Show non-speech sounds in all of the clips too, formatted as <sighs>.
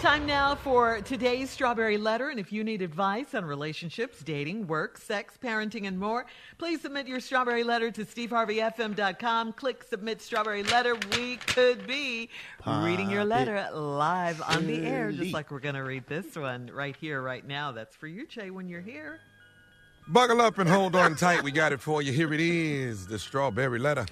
Time now for today's Strawberry Letter. And if you need advice on relationships, dating, work, sex, parenting, and more, please submit your Strawberry Letter to steveharveyfm.com. Click Submit Strawberry Letter. We could be Pop reading your letter live on the air, just like we're going to read this one right here, right now. That's for you, Che, when you're here. Buckle up and hold on tight. We got it for you. Here it is the Strawberry Letter.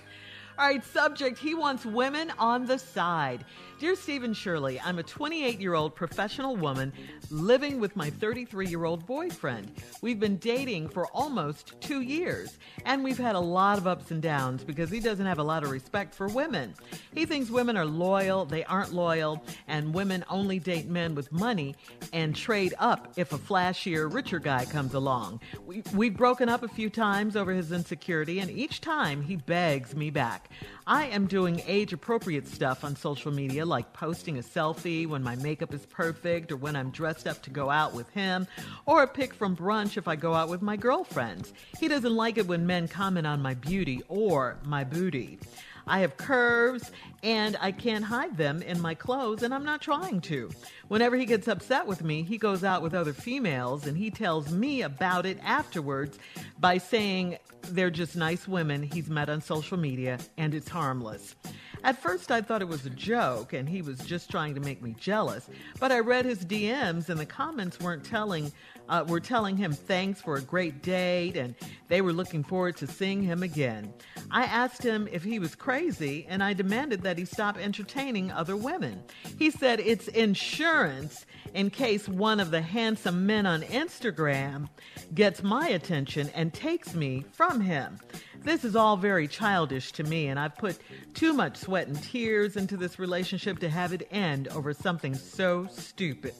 All right, subject he wants women on the side. Dear Steve and Shirley, I'm a 28 year old professional woman living with my 33 year old boyfriend. We've been dating for almost two years, and we've had a lot of ups and downs because he doesn't have a lot of respect for women. He thinks women are loyal, they aren't loyal, and women only date men with money and trade up if a flashier, richer guy comes along. We, we've broken up a few times over his insecurity, and each time he begs me back. I am doing age appropriate stuff on social media, like posting a selfie when my makeup is perfect or when I'm dressed up to go out with him, or a pic from brunch if I go out with my girlfriends. He doesn't like it when men comment on my beauty or my booty. I have curves and I can't hide them in my clothes, and I'm not trying to. Whenever he gets upset with me, he goes out with other females and he tells me about it afterwards by saying they're just nice women he's met on social media and it's harmless. At first, I thought it was a joke and he was just trying to make me jealous, but I read his DMs and the comments weren't telling uh, were telling him thanks for a great date and they were looking forward to seeing him again. I asked him if he was crazy and I demanded that he stop entertaining other women. He said it's insurance in case one of the handsome men on Instagram gets my attention and takes me from him. This is all very childish to me, and I've put too much sweat and tears into this relationship to have it end over something so stupid.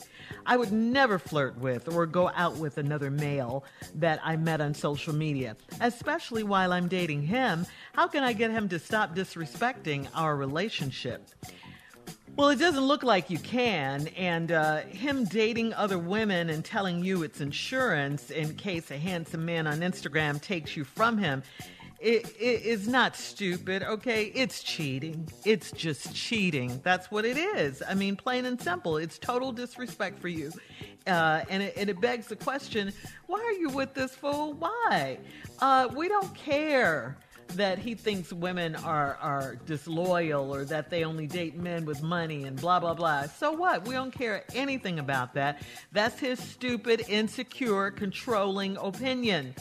I would never flirt with or go out with another male that I met on social media, especially while I'm dating him. How can I get him to stop disrespecting our relationship? Well, it doesn't look like you can. And uh, him dating other women and telling you it's insurance in case a handsome man on Instagram takes you from him it, it is not stupid, okay? It's cheating. It's just cheating. That's what it is. I mean, plain and simple. It's total disrespect for you. Uh, and, it, and, it, begs the question why are you with this fool? Why? Uh, we don't care that he thinks women are, are disloyal or that they only date men with money and blah, blah, blah. So what? We don't care anything about that. That's his stupid, insecure, controlling opinion.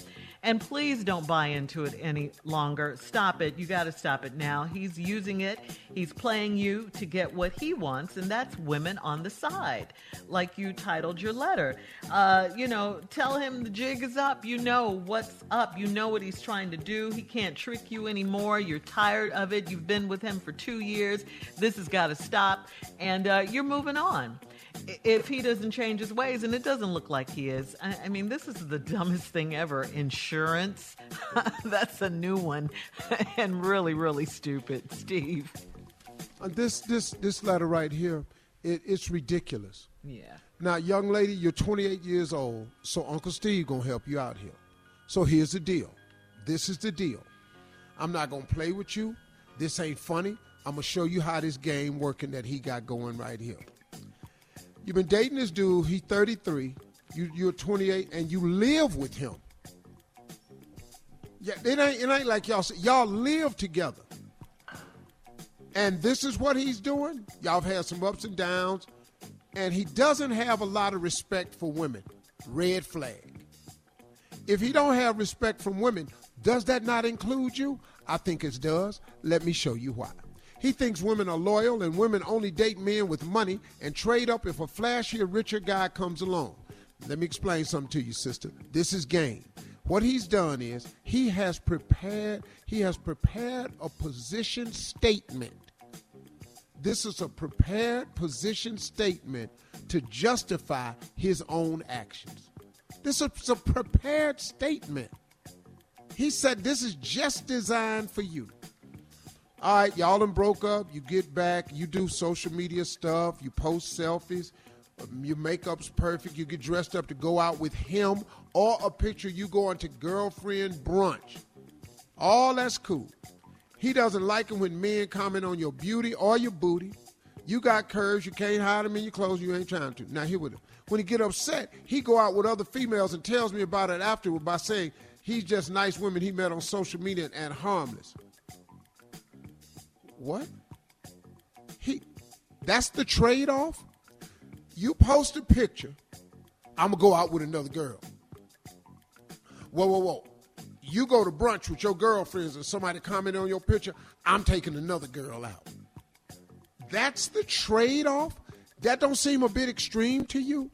And please don't buy into it any longer. Stop it. You got to stop it now. He's using it, he's playing you to get what he wants, and that's women on the side, like you titled your letter. Uh, you know, tell him the jig is up. You know what's up. You know what he's trying to do. He can't trick you anymore. You're tired of it. You've been with him for two years. This has got to stop, and uh, you're moving on if he doesn't change his ways, and it doesn't look like he is. I, I mean, this is the dumbest thing ever. Insurance, <laughs> that's a new one, <laughs> and really, really stupid, Steve. Uh, this this this letter right here, it, it's ridiculous. Yeah. Now, young lady, you're 28 years old, so Uncle Steve gonna help you out here. So here's the deal. This is the deal. I'm not gonna play with you. This ain't funny. I'm gonna show you how this game working that he got going right here. You've been dating this dude. He's 33. You, you're 28, and you live with him. Yeah, it ain't, it ain't like y'all y'all live together. And this is what he's doing. Y'all have had some ups and downs, and he doesn't have a lot of respect for women. Red flag. If he don't have respect from women, does that not include you? I think it does. Let me show you why. He thinks women are loyal and women only date men with money and trade up if a flashier, richer guy comes along. Let me explain something to you, sister. This is game. What he's done is he has prepared he has prepared a position statement. This is a prepared position statement to justify his own actions. This is a prepared statement. He said this is just designed for you all right, y'all done broke up. You get back. You do social media stuff. You post selfies. Um, your makeup's perfect. You get dressed up to go out with him or a picture you going to girlfriend brunch. All that's cool. He doesn't like it when men comment on your beauty or your booty. You got curves. You can't hide them in your clothes. You ain't trying to. Now here with him. When he get upset, he go out with other females and tells me about it afterward by saying he's just nice women he met on social media and harmless. What? He that's the trade-off? You post a picture, I'm gonna go out with another girl. Whoa, whoa, whoa. You go to brunch with your girlfriends and somebody comment on your picture, I'm taking another girl out. That's the trade-off? That don't seem a bit extreme to you?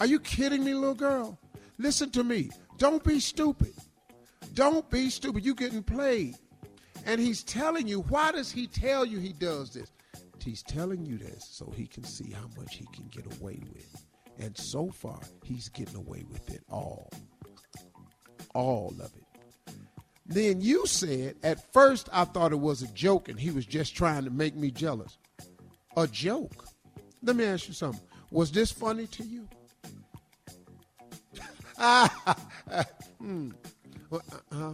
Are you kidding me, little girl? Listen to me. Don't be stupid. Don't be stupid. You're getting played. And he's telling you, why does he tell you he does this? He's telling you this so he can see how much he can get away with. And so far, he's getting away with it all. All of it. Then you said, at first I thought it was a joke and he was just trying to make me jealous. A joke? Let me ask you something. Was this funny to you? <laughs> hmm. uh-huh.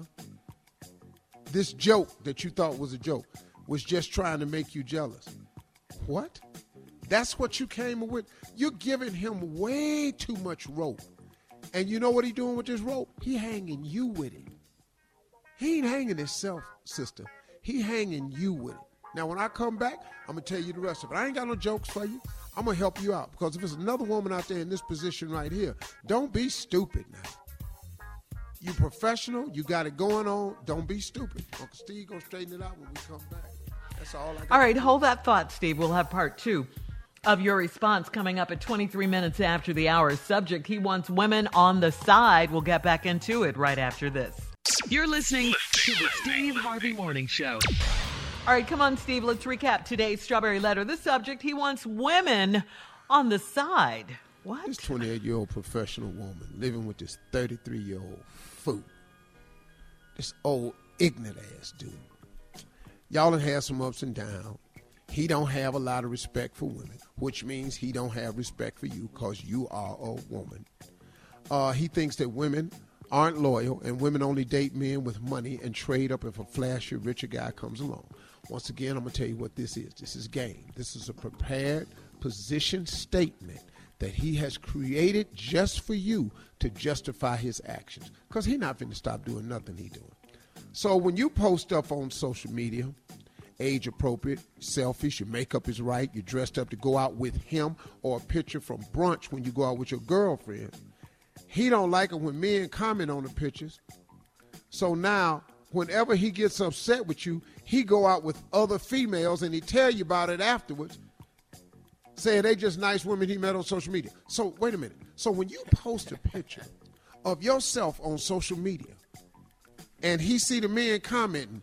This joke that you thought was a joke was just trying to make you jealous. What? That's what you came with? You're giving him way too much rope. And you know what he doing with this rope? He hanging you with it. He ain't hanging himself, sister. He hanging you with it. Now, when I come back, I'm going to tell you the rest of it. I ain't got no jokes for you. I'm going to help you out because if there's another woman out there in this position right here, don't be stupid now. You professional, you got it going on. Don't be stupid. Uncle Steve gonna straighten it out when we come back. That's all I got. All right, hold that thought, Steve. We'll have part two of your response coming up at 23 minutes after the hour. Subject, he wants women on the side. We'll get back into it right after this. You're listening to the Steve Harvey Morning Show. All right, come on, Steve. Let's recap today's strawberry letter. The subject, he wants women on the side. What? This 28 year old professional woman living with this 33 year old fool. This old ignorant ass dude. Y'all done had some ups and downs. He don't have a lot of respect for women, which means he don't have respect for you because you are a woman. Uh, he thinks that women aren't loyal and women only date men with money and trade up if a flashy, richer guy comes along. Once again, I'm going to tell you what this is. This is game. This is a prepared position statement that he has created just for you to justify his actions. Because he's not to stop doing nothing he doing. So when you post stuff on social media, age appropriate, selfish, your makeup is right, you're dressed up to go out with him, or a picture from brunch when you go out with your girlfriend, he don't like it when men comment on the pictures. So now, whenever he gets upset with you, he go out with other females and he tell you about it afterwards saying they just nice women he met on social media. So wait a minute. So when you post a picture of yourself on social media and he see the men commenting,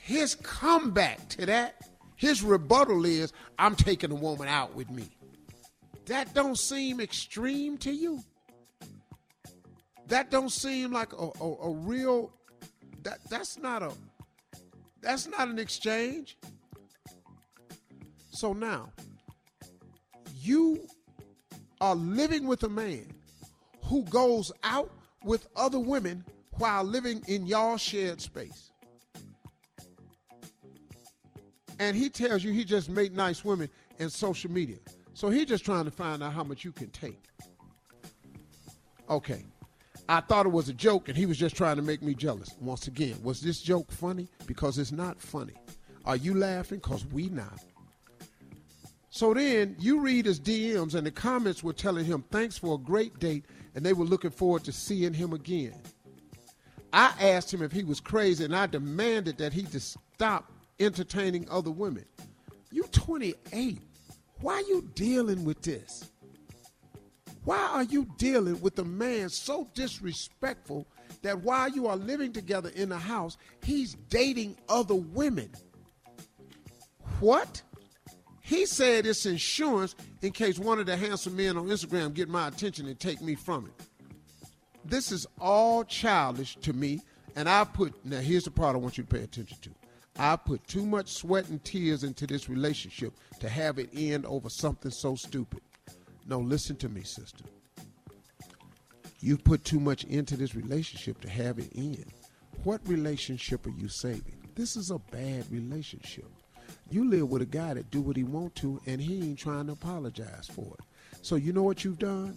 his comeback to that, his rebuttal is, I'm taking a woman out with me. That don't seem extreme to you. That don't seem like a, a, a real that that's not a that's not an exchange. So now, you are living with a man who goes out with other women while living in y'all shared space. And he tells you he just made nice women in social media. So he's just trying to find out how much you can take. Okay. I thought it was a joke and he was just trying to make me jealous. Once again, was this joke funny? Because it's not funny. Are you laughing? Because we not. So then you read his DMs, and the comments were telling him thanks for a great date, and they were looking forward to seeing him again. I asked him if he was crazy, and I demanded that he just stop entertaining other women. You 28. Why are you dealing with this? Why are you dealing with a man so disrespectful that while you are living together in the house, he's dating other women? What? He said it's insurance in case one of the handsome men on Instagram get my attention and take me from it. This is all childish to me, and I put now here's the part I want you to pay attention to. I put too much sweat and tears into this relationship to have it end over something so stupid. No, listen to me, sister. You put too much into this relationship to have it end. What relationship are you saving? This is a bad relationship. You live with a guy that do what he want to, and he ain't trying to apologize for it. So you know what you've done?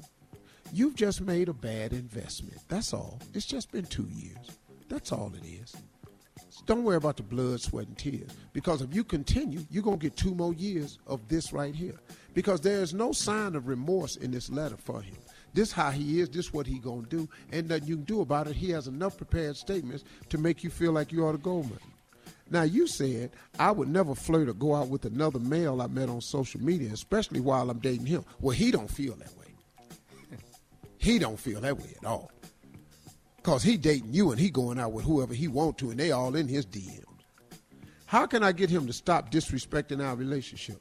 You've just made a bad investment. That's all. It's just been two years. That's all it is. So don't worry about the blood, sweat, and tears. Because if you continue, you're going to get two more years of this right here. Because there is no sign of remorse in this letter for him. This how he is, this what he going to do. And nothing you can do about it. He has enough prepared statements to make you feel like you are the Goldman. Now you said I would never flirt or go out with another male I met on social media, especially while I'm dating him. Well, he don't feel that way. <laughs> He don't feel that way at all. Cause he dating you and he going out with whoever he want to and they all in his DMs. How can I get him to stop disrespecting our relationship?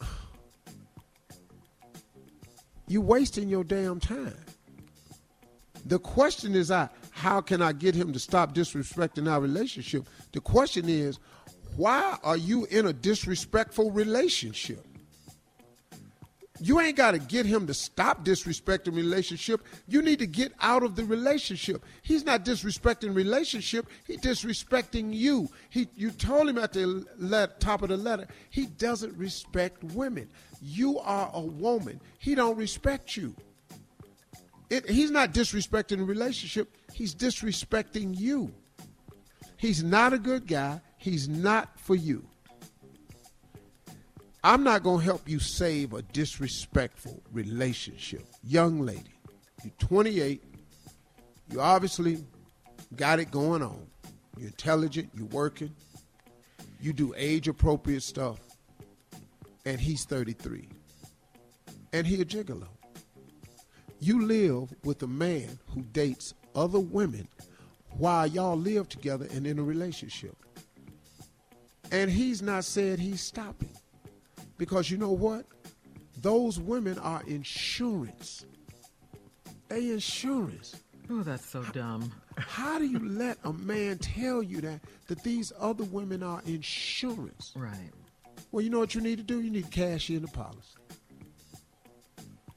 <sighs> You wasting your damn time. The question is I how can I get him to stop disrespecting our relationship? The question is, why are you in a disrespectful relationship? You ain't got to get him to stop disrespecting relationship. You need to get out of the relationship. He's not disrespecting relationship. He's disrespecting you. He, you told him at the top of the letter, he doesn't respect women. You are a woman. He don't respect you. It, he's not disrespecting the relationship. He's disrespecting you. He's not a good guy. He's not for you. I'm not going to help you save a disrespectful relationship. Young lady, you're 28. You obviously got it going on. You're intelligent. You're working. You do age appropriate stuff. And he's 33. And he a gigolo. You live with a man who dates other women while y'all live together and in a relationship. And he's not said he's stopping. Because you know what? Those women are insurance. They insurance. Oh, that's so dumb. How do you <laughs> let a man tell you that that these other women are insurance? Right. Well, you know what you need to do? You need to cash in the policy.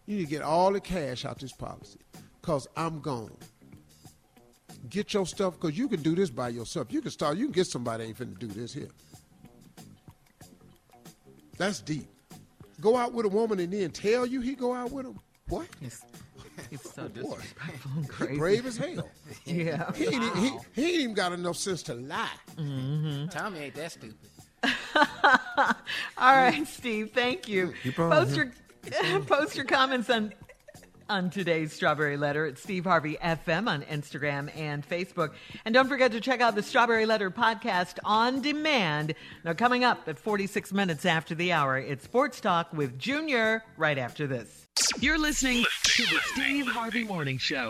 You need to get all the cash out this policy. Cause I'm gone. Get your stuff, cause you can do this by yourself. You can start, you can get somebody ain't finna do this here. That's deep. Go out with a woman and then tell you he go out with her. What? He's, he's so <laughs> disrespectful and crazy. Brave as hell. <laughs> Yeah. He ain't, he, he ain't even got enough sense to lie. Mm-hmm. Tommy ain't that stupid. <laughs> All right, Steve. Thank you. Keep on, Post yeah. your <laughs> post your comments on on today's Strawberry Letter at Steve Harvey FM on Instagram and Facebook. And don't forget to check out the Strawberry Letter podcast on demand. Now, coming up at 46 minutes after the hour, it's Sports Talk with Junior right after this. You're listening to the Steve Harvey Morning Show.